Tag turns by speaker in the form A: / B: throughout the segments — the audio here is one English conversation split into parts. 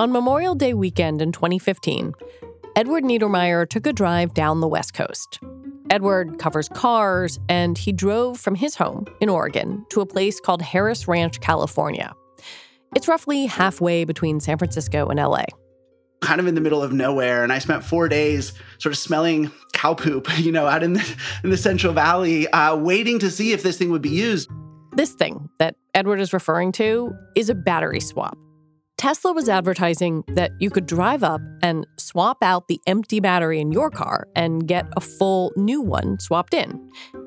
A: On Memorial Day weekend in 2015, Edward Niedermeyer took a drive down the West Coast. Edward covers cars, and he drove from his home in Oregon to a place called Harris Ranch, California. It's roughly halfway between San Francisco and LA.
B: Kind of in the middle of nowhere, and I spent four days sort of smelling cow poop, you know, out in the in the Central Valley, uh, waiting to see if this thing would be used.
A: This thing that Edward is referring to is a battery swap. Tesla was advertising that you could drive up and swap out the empty battery in your car and get a full new one swapped in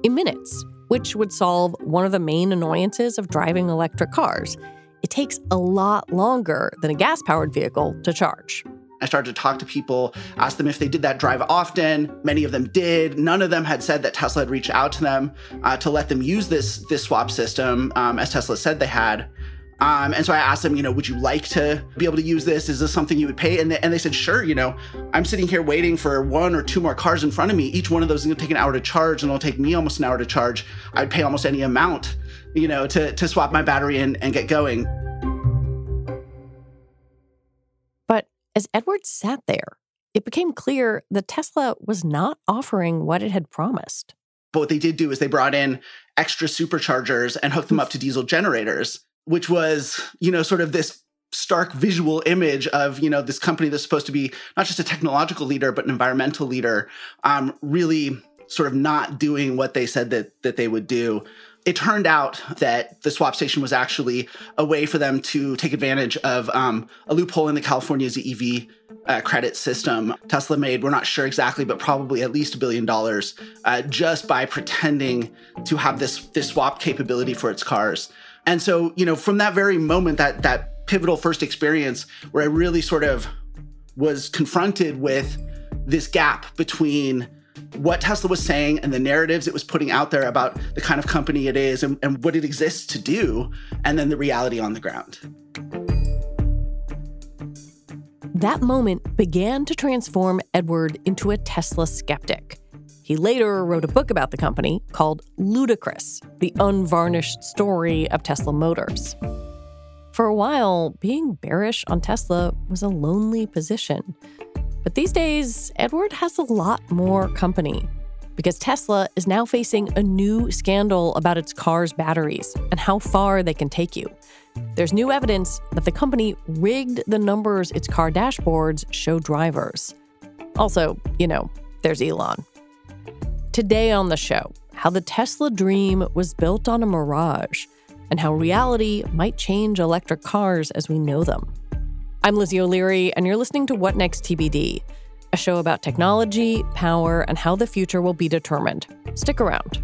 A: in minutes, which would solve one of the main annoyances of driving electric cars. It takes a lot longer than a gas powered vehicle to charge.
B: I started to talk to people, asked them if they did that drive often. Many of them did. None of them had said that Tesla had reached out to them uh, to let them use this this swap system, um, as Tesla said they had. Um, and so I asked them, you know, would you like to be able to use this? Is this something you would pay? And they, and they said, sure. You know, I'm sitting here waiting for one or two more cars in front of me. Each one of those is going to take an hour to charge, and it'll take me almost an hour to charge. I'd pay almost any amount, you know, to to swap my battery in and get going.
A: But as Edward sat there, it became clear that Tesla was not offering what it had promised.
B: But what they did do is they brought in extra superchargers and hooked them up to diesel generators which was, you know, sort of this stark visual image of, you know, this company that's supposed to be not just a technological leader, but an environmental leader, um, really sort of not doing what they said that that they would do. It turned out that the swap station was actually a way for them to take advantage of um, a loophole in the California's EV uh, credit system. Tesla made, we're not sure exactly, but probably at least a billion dollars uh, just by pretending to have this this swap capability for its cars. And so, you know, from that very moment, that that pivotal first experience where I really sort of was confronted with this gap between what Tesla was saying and the narratives it was putting out there about the kind of company it is and, and what it exists to do, and then the reality on the ground.
A: That moment began to transform Edward into a Tesla skeptic. He later wrote a book about the company called Ludicrous The Unvarnished Story of Tesla Motors. For a while, being bearish on Tesla was a lonely position. But these days, Edward has a lot more company because Tesla is now facing a new scandal about its car's batteries and how far they can take you. There's new evidence that the company rigged the numbers its car dashboards show drivers. Also, you know, there's Elon. Today on the show, how the Tesla dream was built on a mirage and how reality might change electric cars as we know them. I'm Lizzie O'Leary, and you're listening to What Next TBD, a show about technology, power, and how the future will be determined. Stick around.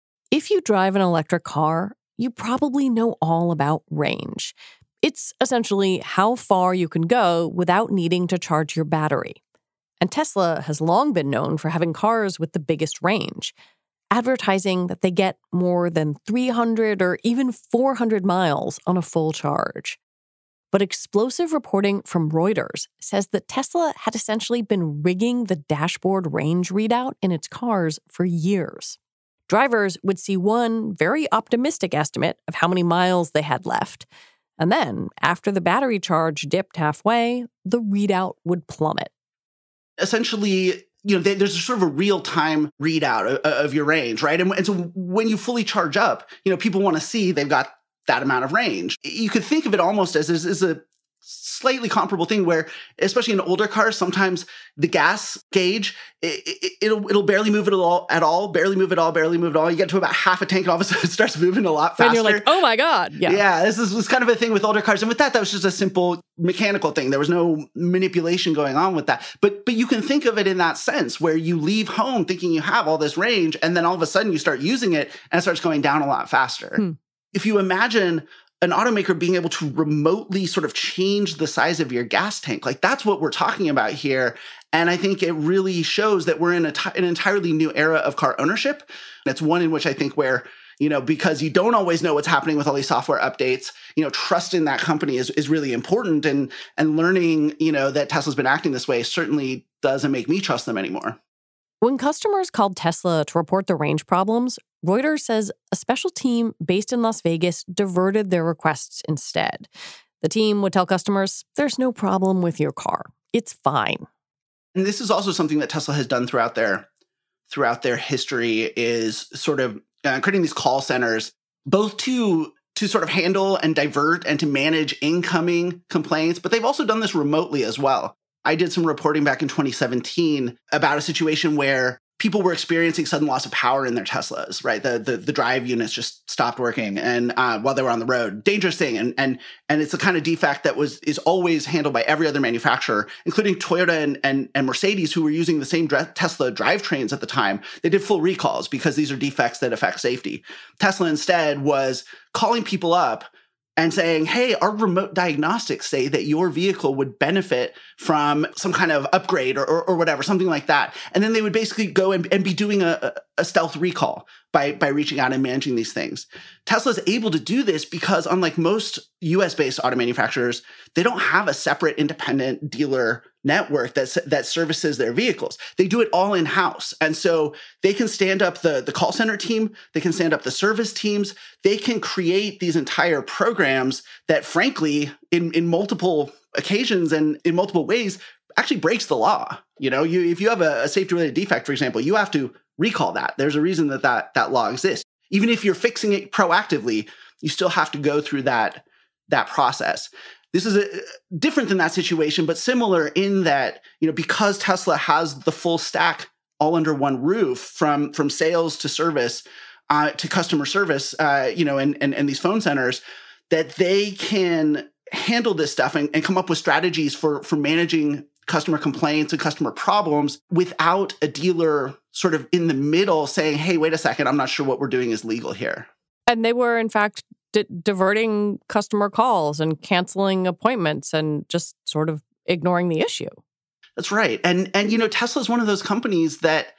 A: If you drive an electric car, you probably know all about range. It's essentially how far you can go without needing to charge your battery. And Tesla has long been known for having cars with the biggest range, advertising that they get more than 300 or even 400 miles on a full charge. But explosive reporting from Reuters says that Tesla had essentially been rigging the dashboard range readout in its cars for years. Drivers would see one very optimistic estimate of how many miles they had left. And then, after the battery charge dipped halfway, the readout would plummet.
B: Essentially, you know, there's sort of a real time readout of, your range, right? And, so when you fully charge up, you know, people want to see they've got that amount of range. You could think of it almost as, as a slightly comparable thing where especially in older cars sometimes the gas gauge it, will it, it'll barely move it at all at all barely move at all barely move at all. You get to about half a tank and all of a sudden it starts moving a lot faster
A: and you're like oh my god. Yeah.
B: Yeah this is was kind of a thing with older cars and with that that was just a simple mechanical thing. There was no manipulation going on with that. But but you can think of it in that sense where you leave home thinking you have all this range and then all of a sudden you start using it and it starts going down a lot faster. Hmm. if you imagine an automaker being able to remotely sort of change the size of your gas tank. Like that's what we're talking about here. And I think it really shows that we're in a t- an entirely new era of car ownership. It's one in which I think where you know because you don't always know what's happening with all these software updates you know trust in that company is, is really important and and learning you know that tesla's been acting this way certainly doesn't make me trust them anymore
A: when customers called tesla to report the range problems Reuters says a special team based in Las Vegas diverted their requests instead. The team would tell customers, there's no problem with your car. It's fine.
B: And this is also something that Tesla has done throughout their throughout their history is sort of uh, creating these call centers both to to sort of handle and divert and to manage incoming complaints, but they've also done this remotely as well. I did some reporting back in 2017 about a situation where people were experiencing sudden loss of power in their Teslas, right? The the, the drive units just stopped working, and uh, while they were on the road, dangerous thing, and and and it's a kind of defect that was is always handled by every other manufacturer, including Toyota and and, and Mercedes, who were using the same Tesla drivetrains at the time. They did full recalls because these are defects that affect safety. Tesla instead was calling people up and saying, hey, our remote diagnostics say that your vehicle would benefit from some kind of upgrade or, or, or whatever, something like that. And then they would basically go and, and be doing a, a stealth recall by, by reaching out and managing these things. Tesla is able to do this because, unlike most US based auto manufacturers, they don't have a separate independent dealer network that, that services their vehicles. They do it all in house. And so they can stand up the, the call center team, they can stand up the service teams, they can create these entire programs that, frankly, in, in multiple occasions and in multiple ways, actually breaks the law. You know, you if you have a, a safety related defect, for example, you have to recall that. There's a reason that, that that law exists. Even if you're fixing it proactively, you still have to go through that that process. This is a, different than that situation, but similar in that you know because Tesla has the full stack all under one roof, from from sales to service uh, to customer service, uh, you know, and, and and these phone centers, that they can handle this stuff and, and come up with strategies for for managing customer complaints and customer problems without a dealer sort of in the middle saying, hey, wait a second, I'm not sure what we're doing is legal here.
A: And they were, in fact, di- diverting customer calls and canceling appointments and just sort of ignoring the issue.
B: That's right. And and you know Tesla is one of those companies that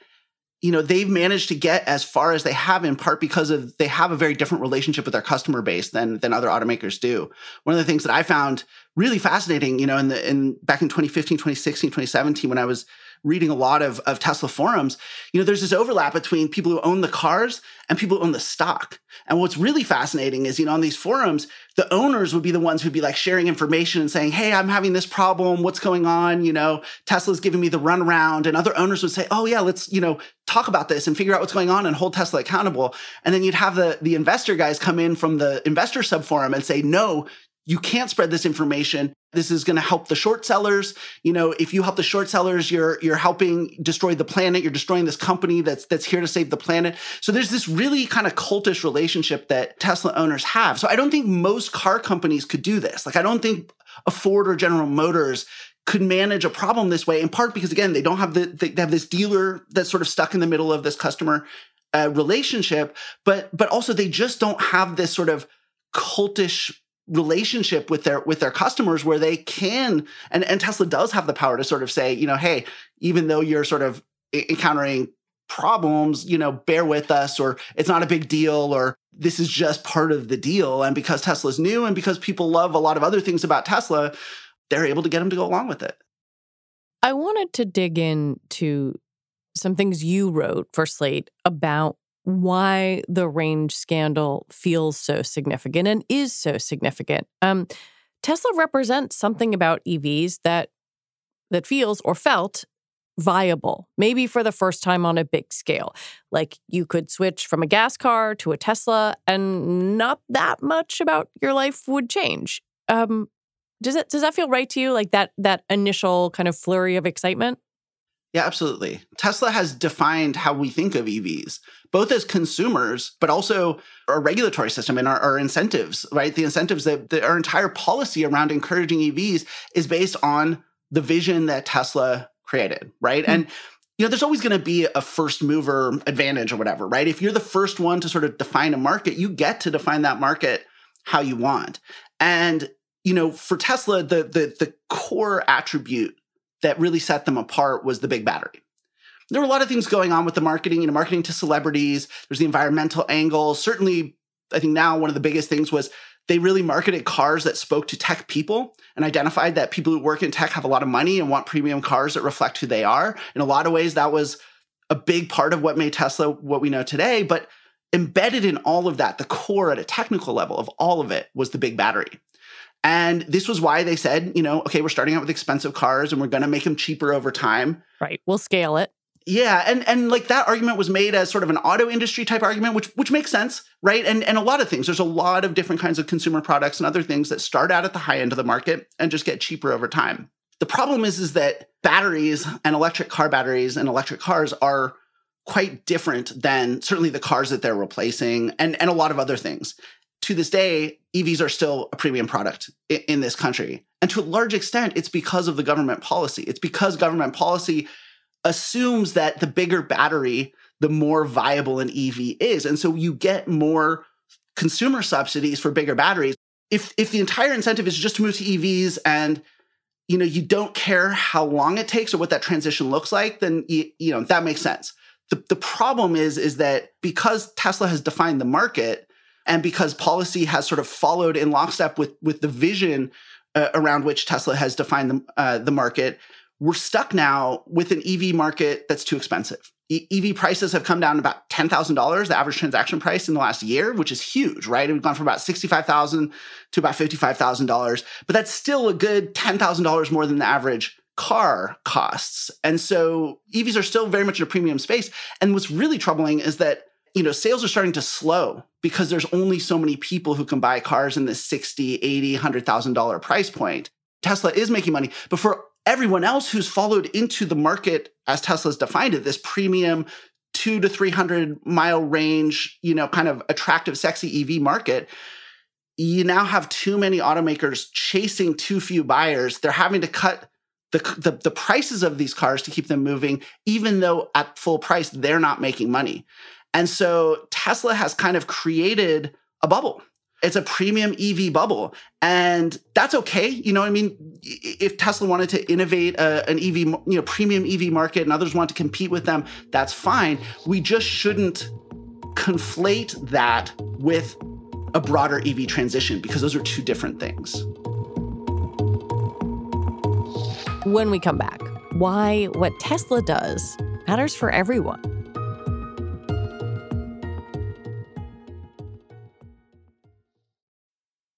B: you know they've managed to get as far as they have in part because of they have a very different relationship with their customer base than than other automakers do one of the things that i found really fascinating you know in the in back in 2015 2016 2017 when i was reading a lot of, of Tesla forums, you know, there's this overlap between people who own the cars and people who own the stock. And what's really fascinating is, you know, on these forums, the owners would be the ones who'd be like sharing information and saying, Hey, I'm having this problem. What's going on? You know, Tesla's giving me the runaround. And other owners would say, Oh, yeah, let's, you know, talk about this and figure out what's going on and hold Tesla accountable. And then you'd have the, the investor guys come in from the investor sub forum and say, No, you can't spread this information. This is going to help the short sellers. You know if you help the short sellers you're you're helping destroy the planet. You're destroying this company that's that's here to save the planet. So there's this really kind of cultish relationship that tesla owners have. So i don't think most car companies could do this. Like i don't think a ford or general motors could manage a problem this way in part because again they don't have the they have this dealer that's sort of stuck in the middle of this customer uh, relationship, but but also they just don't have this sort of cultish relationship with their with their customers where they can and and Tesla does have the power to sort of say, you know, hey, even though you're sort of encountering problems, you know, bear with us or it's not a big deal or this is just part of the deal and because Tesla's new and because people love a lot of other things about Tesla, they're able to get them to go along with it.
A: I wanted to dig into some things you wrote for Slate about why the range scandal feels so significant and is so significant. Um, Tesla represents something about EVs that that feels or felt viable, maybe for the first time on a big scale. Like you could switch from a gas car to a Tesla, and not that much about your life would change. Um, does it does that feel right to you? Like that that initial kind of flurry of excitement?
B: Yeah, absolutely. Tesla has defined how we think of EVs, both as consumers, but also our regulatory system and our, our incentives, right? The incentives that, that our entire policy around encouraging EVs is based on the vision that Tesla created, right? Mm-hmm. And you know, there's always going to be a first mover advantage or whatever, right? If you're the first one to sort of define a market, you get to define that market how you want. And you know, for Tesla, the the the core attribute that really set them apart was the big battery. There were a lot of things going on with the marketing, you know, marketing to celebrities. There's the environmental angle. Certainly, I think now one of the biggest things was they really marketed cars that spoke to tech people and identified that people who work in tech have a lot of money and want premium cars that reflect who they are. In a lot of ways, that was a big part of what made Tesla what we know today. But embedded in all of that, the core at a technical level of all of it was the big battery. And this was why they said, you know, okay, we're starting out with expensive cars and we're going to make them cheaper over time.
A: Right. We'll scale it.
B: Yeah, and and like that argument was made as sort of an auto industry type argument, which which makes sense, right? And and a lot of things. There's a lot of different kinds of consumer products and other things that start out at the high end of the market and just get cheaper over time. The problem is is that batteries and electric car batteries and electric cars are quite different than certainly the cars that they're replacing and and a lot of other things to this day, EVs are still a premium product in, this country. And to a large extent, it's because of the government policy. It's because government policy assumes that the bigger battery, the more viable an EV is. And so you get more consumer subsidies for bigger batteries. If if the entire incentive is just to move to EVs and you know you don't care how long it takes or what that transition looks like, then you, you know that makes sense. The, the problem is is that because Tesla has defined the market, and because policy has sort of followed in lockstep with with the vision uh, around which Tesla has defined the uh, the market, we're stuck now with an EV market that's too expensive. E- EV prices have come down about ten thousand dollars, the average transaction price in the last year, which is huge, right? We've gone from about sixty five thousand to about fifty five thousand dollars, but that's still a good ten thousand dollars more than the average car costs. And so EVs are still very much in a premium space. And what's really troubling is that you know, sales are starting to slow because there's only so many people who can buy cars in the 60, 80, $100,000 price point. Tesla is making money, but for everyone else who's followed into the market as Tesla's defined it, this premium two to 300 mile range, you know, kind of attractive, sexy EV market, you now have too many automakers chasing too few buyers. They're having to cut the, the, the, prices of these cars to keep them moving, even though at full price, they're not making money. And so Tesla has kind of created a bubble. It's a premium EV bubble. And that's okay. You know, I mean, if Tesla wanted to innovate a, an EV, you know, premium EV market and others want to compete with them, that's fine. We just shouldn't conflate that with a broader EV transition because those are two different things.
A: When we come back, why what Tesla does matters for everyone.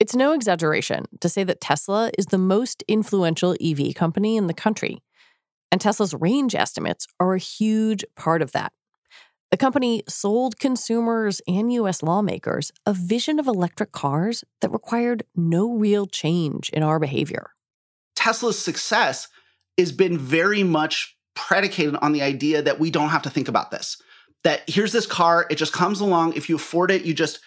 A: It's no exaggeration to say that Tesla is the most influential EV company in the country. And Tesla's range estimates are a huge part of that. The company sold consumers and US lawmakers a vision of electric cars that required no real change in our behavior.
B: Tesla's success has been very much predicated on the idea that we don't have to think about this. That here's this car, it just comes along. If you afford it, you just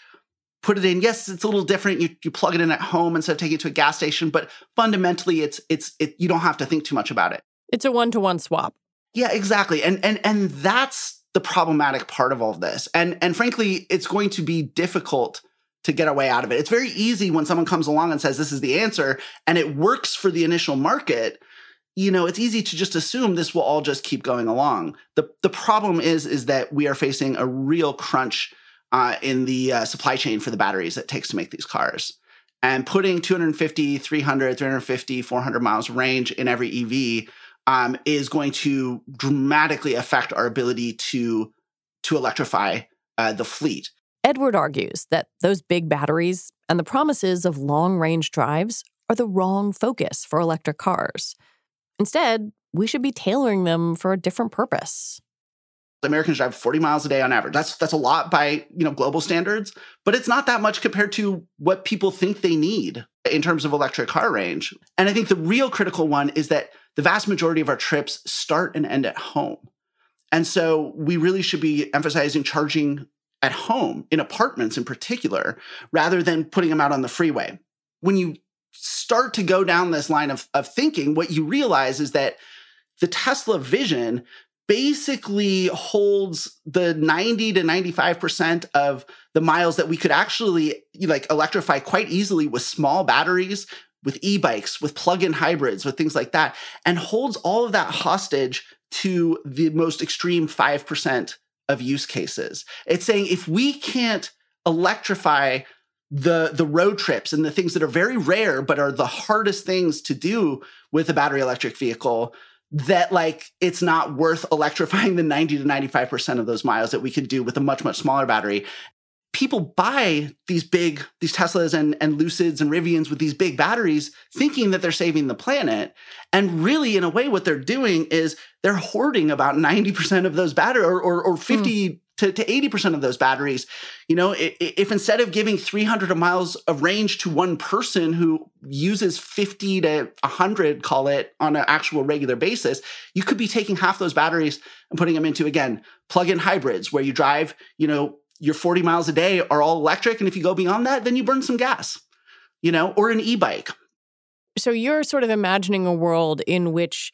B: put it in. Yes, it's a little different. You, you plug it in at home instead of taking it to a gas station, but fundamentally it's it's it you don't have to think too much about it.
A: It's a one-to-one swap.
B: Yeah, exactly. And and and that's the problematic part of all of this. And and frankly, it's going to be difficult to get a way out of it. It's very easy when someone comes along and says this is the answer and it works for the initial market. You know, it's easy to just assume this will all just keep going along. The the problem is is that we are facing a real crunch uh, in the uh, supply chain for the batteries it takes to make these cars. And putting 250, 300, 350, 400 miles range in every EV um, is going to dramatically affect our ability to to electrify uh, the fleet.
A: Edward argues that those big batteries and the promises of long range drives are the wrong focus for electric cars. Instead, we should be tailoring them for a different purpose.
B: Americans drive 40 miles a day on average. That's that's a lot by, you know, global standards, but it's not that much compared to what people think they need in terms of electric car range. And I think the real critical one is that the vast majority of our trips start and end at home. And so we really should be emphasizing charging at home in apartments in particular rather than putting them out on the freeway. When you start to go down this line of, of thinking, what you realize is that the Tesla vision basically holds the 90 to 95% of the miles that we could actually like electrify quite easily with small batteries with e-bikes with plug-in hybrids with things like that and holds all of that hostage to the most extreme 5% of use cases. It's saying if we can't electrify the the road trips and the things that are very rare but are the hardest things to do with a battery electric vehicle that like it's not worth electrifying the 90 to 95% of those miles that we could do with a much much smaller battery. People buy these big these teslas and, and lucids and rivians with these big batteries thinking that they're saving the planet. And really in a way what they're doing is they're hoarding about 90% of those batteries or, or, or 50 mm to, to 80% of those batteries. You know, if, instead of giving 300 miles of range to one person who uses 50 to 100, call it, on an actual regular basis, you could be taking half those batteries and putting them into, again, plug in hybrids where you drive, you know, your 40 miles a day are all electric. And if you go beyond that, then you burn some gas, you know, or an e bike.
A: So you're sort of imagining a world in which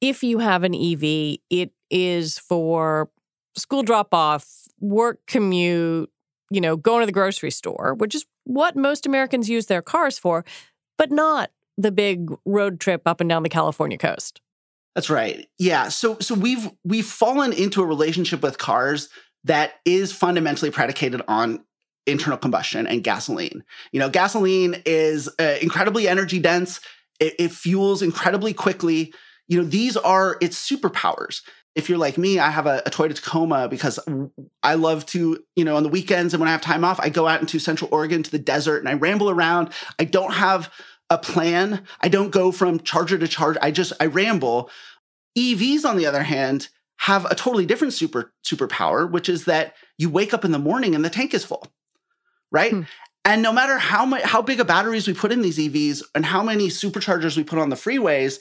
A: if you have an EV, it is for school drop off, work commute, you know, going to the grocery store, which is what most Americans use their cars for, but not the big road trip up and down the California coast.
B: That's right. Yeah. So so we've we've fallen into a relationship with cars that is fundamentally predicated on internal combustion and gasoline. You know, gasoline is uh, incredibly energy dense. It, it fuels incredibly quickly. You know, these are its superpowers if you're like me, I have a, a, Toyota Tacoma because I love to, you know, on the weekends and when I have time off, I go out into Central Oregon to the desert and I ramble around. I don't have a plan. I don't go from charger to charger. I just I ramble. EVs, on the other hand, have a totally different super superpower, which is that you wake up in the morning and the tank is full, right? Hmm. And no matter how much how big of batteries we put in these EVs and how many superchargers we put on the freeways,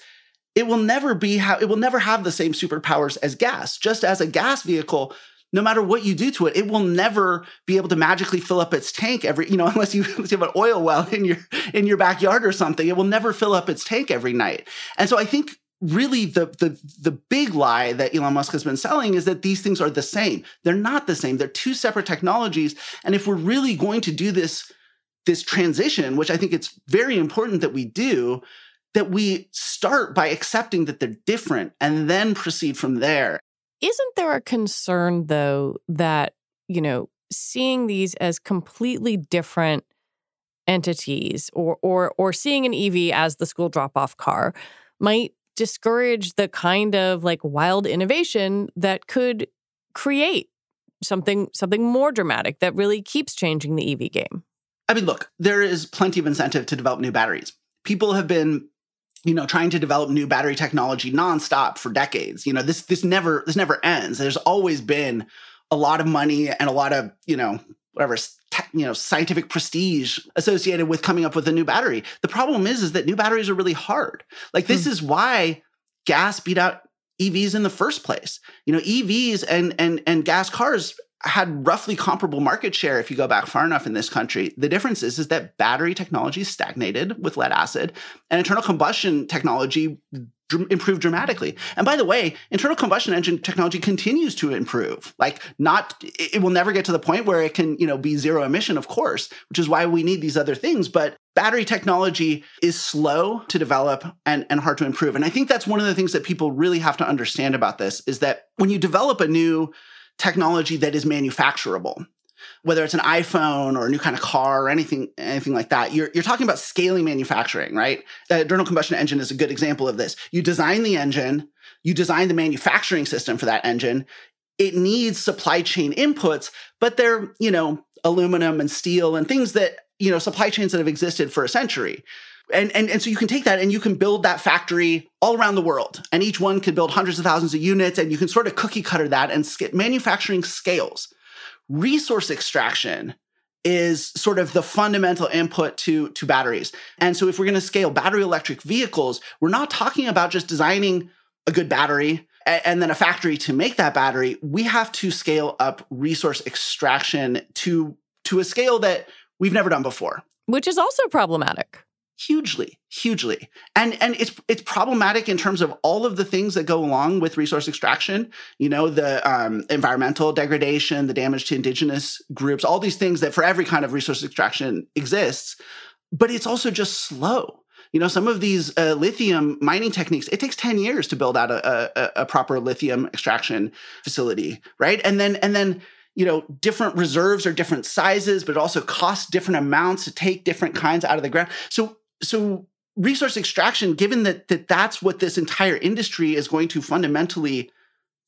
B: it will never be how it will never have the same superpowers as gas. Just as a gas vehicle, no matter what you do to it, it will never be able to magically fill up its tank every, you know, unless you, unless you have an oil well in your in your backyard or something. It will never fill up its tank every night. And so I think really the the the big lie that Elon Musk has been selling is that these things are the same. They're not the same. They're two separate technologies. And if we're really going to do this this transition, which I think it's very important that we do, that we start by accepting that they're different and then proceed from there.
A: Isn't there a concern, though, that, you know, seeing these as completely different entities or or or seeing an EV as the school drop-off car might discourage the kind of like wild innovation that could create something something more dramatic that really keeps changing the EV game.
B: I mean, look, there is plenty of incentive to develop new batteries. People have been you know trying to develop new battery technology nonstop for decades. You know this this never this never ends. There's always been a lot of money and a lot of, you know, whatever you know scientific prestige associated with coming up with a new battery. The problem is is that new batteries are really hard. Like this hmm. is why gas beat out evs in the first place. You know evs and and and gas cars had roughly comparable market share if you go back far enough in this country. The difference is, is that battery technology stagnated with lead acid and internal combustion technology dr- improved dramatically. And by the way, internal combustion engine technology continues to improve. Like not it will never get to the point where it can, you know, be zero emission, of course, which is why we need these other things, but battery technology is slow to develop and, and hard to improve. And I think that's one of the things that people really have to understand about this is that when you develop a new technology that is manufacturable, whether it's an iPhone or a new kind of car or anything, anything like that, you're, you're talking about scaling manufacturing, right? The internal combustion engine is a good example of this. You design the engine, you design the manufacturing system for that engine. It needs supply chain inputs, but they're, you know, aluminum and steel and things that, you know, supply chains that have existed for a century. And, and, and so you can take that and you can build that factory all around the world. And each one can build hundreds of thousands of units and you can sort of cookie cutter that and manufacturing scales resource extraction is sort of the fundamental input to, to batteries. And so if we're going to scale battery electric vehicles, we're not talking about just designing a good battery and then a factory to make that battery. We have to scale up resource extraction to to a scale that we've never done before.
A: Which is also problematic
B: hugely hugely. And and it's it's problematic in terms of all of the things that go along with resource extraction you know the um, environmental degradation the damage to indigenous groups all these things that for every kind of resource extraction exists but it's also just slow. You know some of these uh, lithium mining techniques it takes 10 years to build out a, a, a proper lithium extraction facility right? And then and then you know, different reserves are different sizes, but it also costs different amounts to take different kinds out of the ground. So so resource extraction given that that that's what this entire industry is going to fundamentally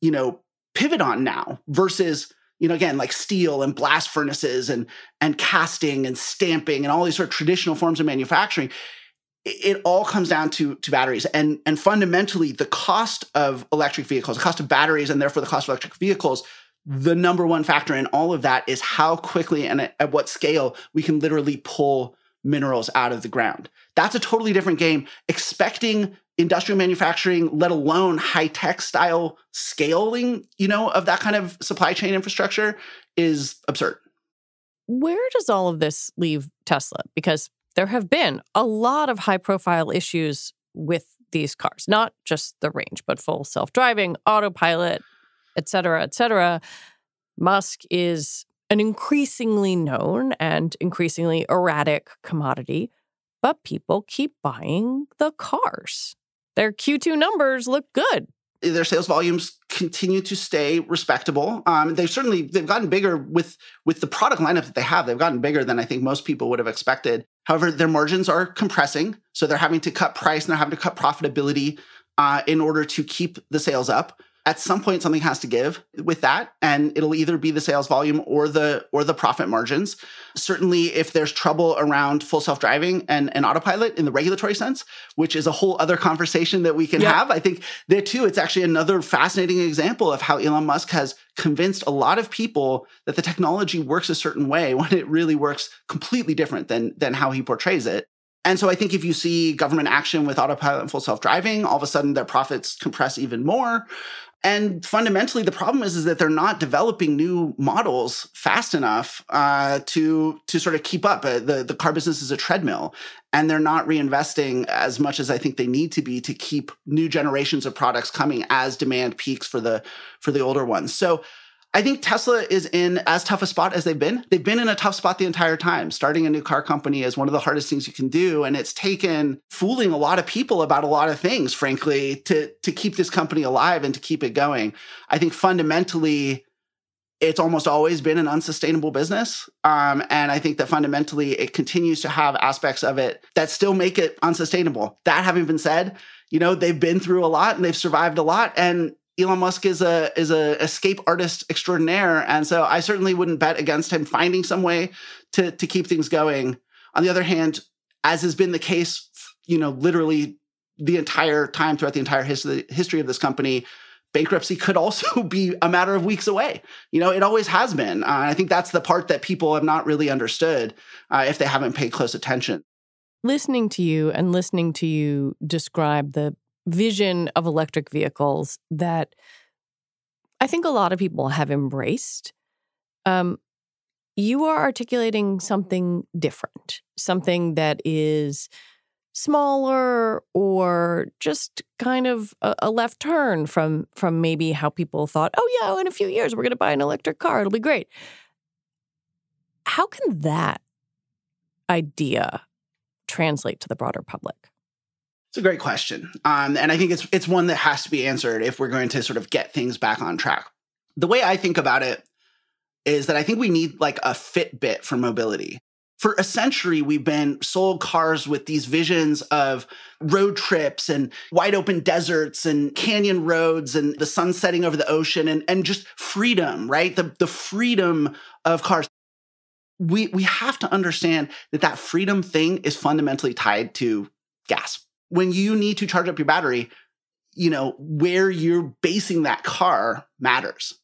B: you know pivot on now versus you know again like steel and blast furnaces and and casting and stamping and all these sort of traditional forms of manufacturing it, all comes down to to batteries. And and fundamentally the cost of electric vehicles the cost of batteries and therefore the cost of electric vehicles the number one factor in all of that is how quickly and at, at what scale we can literally pull minerals out of the ground. That's a totally different game. Expecting industrial manufacturing, let alone high tech style scaling, you know, of that kind of supply chain infrastructure is absurd.
A: Where does all of this leave Tesla? Because there have been a lot of high profile issues with these cars, not just the range, but full self driving, autopilot, et cetera, et cetera. Musk is an increasingly known and increasingly erratic commodity, but people keep buying the cars. Their Q2 numbers look good.
B: Their sales volumes continue to stay respectable. Um, they've certainly they've gotten bigger with with the product lineup that they have. They've gotten bigger than I think most people would have expected. However, their margins are compressing, so they're having to cut price and they're having to cut profitability uh, in order to keep the sales up at some point something has to give with that and it'll either be the sales volume or the or the profit margins certainly if there's trouble around full self-driving and, and autopilot in the regulatory sense which is a whole other conversation that we can yeah. have i think there too it's actually another fascinating example of how elon musk has convinced a lot of people that the technology works a certain way when it really works completely different than than how he portrays it and so I think if you see government action with autopilot and full self-driving, all of a sudden their profits compress even more. And fundamentally, the problem is, is that they're not developing new models fast enough uh, to to sort of keep up. Uh, the the car business is a treadmill, and they're not reinvesting as much as I think they need to be to keep new generations of products coming as demand peaks for the for the older ones. So I think Tesla is in as tough a spot as they've been. They've been in a tough spot the entire time. Starting a new car company is one of the hardest things you can do. And it's taken fooling a lot of people about a lot of things, frankly, to, to keep this company alive and to keep it going. I think fundamentally, it's almost always been an unsustainable business. Um, and I think that fundamentally it continues to have aspects of it that still make it unsustainable. That having been said, you know, they've been through a lot and they've survived a lot. And Elon Musk is a is a escape artist extraordinaire, and so I certainly wouldn't bet against him finding some way to to keep things going. On the other hand, as has been the case, you know, literally the entire time throughout the entire history history of this company, bankruptcy could also be a matter of weeks away. You know, it always has been. Uh, I think that's the part that people have not really understood uh, if they haven't paid close attention.
A: Listening to you and listening to you describe the vision of electric vehicles that I think a lot of people have embraced. Um, you are articulating something different, something that is smaller or just kind of a, a, left turn from from maybe how people thought, oh yeah, in a few years we're going to buy an electric car, it'll be great. How can that idea translate to the broader public?
B: It's a great question, um, and I think it's it's one that has to be answered if we're going to sort of get things back on track. The way I think about it is that I think we need like a Fitbit for mobility. For a century, we've been sold cars with these visions of road trips and wide open deserts and canyon roads and the sun setting over the ocean and, and just freedom, right? The, the freedom of cars. We, we have to understand that that freedom thing is fundamentally tied to gas. When you need to charge up your battery, you know, where you're basing that car matters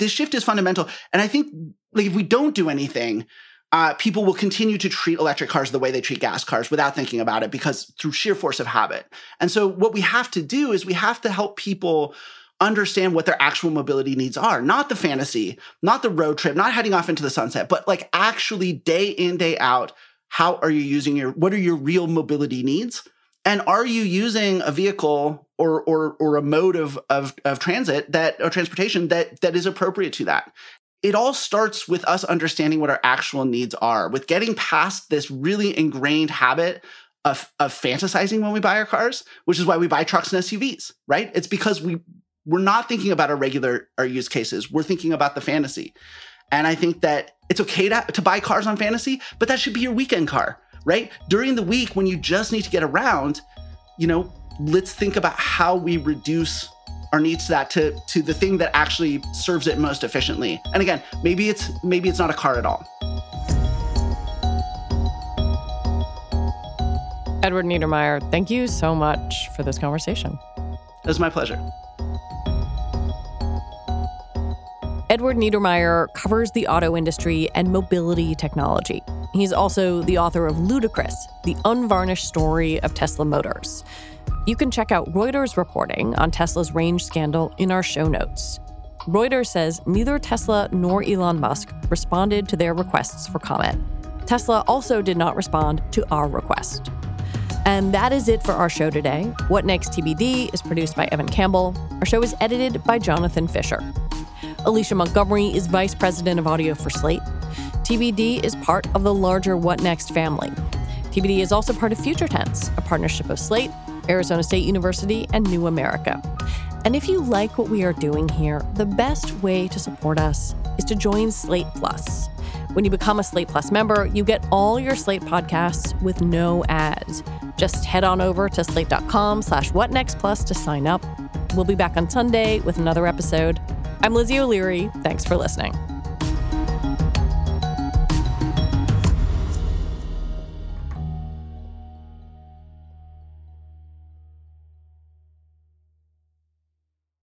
B: this shift is fundamental. And I think like if we don't do anything, uh, people will continue to treat electric cars the way they treat gas cars without thinking about it because through sheer force of habit. And so what we have to do is we have to help people understand what their actual mobility needs are, not the fantasy, not the road trip, not heading off into the sunset, but like actually day in, day out, how are you using your, what are your real mobility needs? And are you using a vehicle or or or a mode of of, of transit that or transportation that that is appropriate to that? It all starts with us understanding what our actual needs are, with getting past this really ingrained habit of, of fantasizing when we buy our cars, which is why we buy trucks and SUVs, right? It's because we we're not thinking about our regular our use cases. We're thinking about the fantasy. And I think that it's okay to, to buy cars on fantasy, but that should be your weekend car right? During the week when you just need to get around, you know, let's think about how we reduce our needs to that to to the thing that actually serves it most efficiently. And again, maybe it's maybe it's not a car at all.
A: Edward Niedermeyer, thank you so much for this conversation.
B: It was my pleasure.
A: Edward Niedermeyer covers the auto industry and mobility technology. He's also the author of Ludicrous, the unvarnished story of Tesla Motors. You can check out Reuters' reporting on Tesla's range scandal in our show notes. Reuters says neither Tesla nor Elon Musk responded to their requests for comment. Tesla also did not respond to our request. And that is it for our show today. What Next TBD is produced by Evan Campbell. Our show is edited by Jonathan Fisher. Alicia Montgomery is vice president of audio for Slate. TBD is part of the larger What Next family. TBD is also part of Future Tense, a partnership of Slate, Arizona State University, and New America. And if you like what we are doing here, the best way to support us is to join Slate Plus. When you become a Slate Plus member, you get all your Slate podcasts with no ads. Just head on over to slate.com slash whatnextplus to sign up. We'll be back on Sunday with another episode. I'm Lizzie O'Leary. Thanks for listening.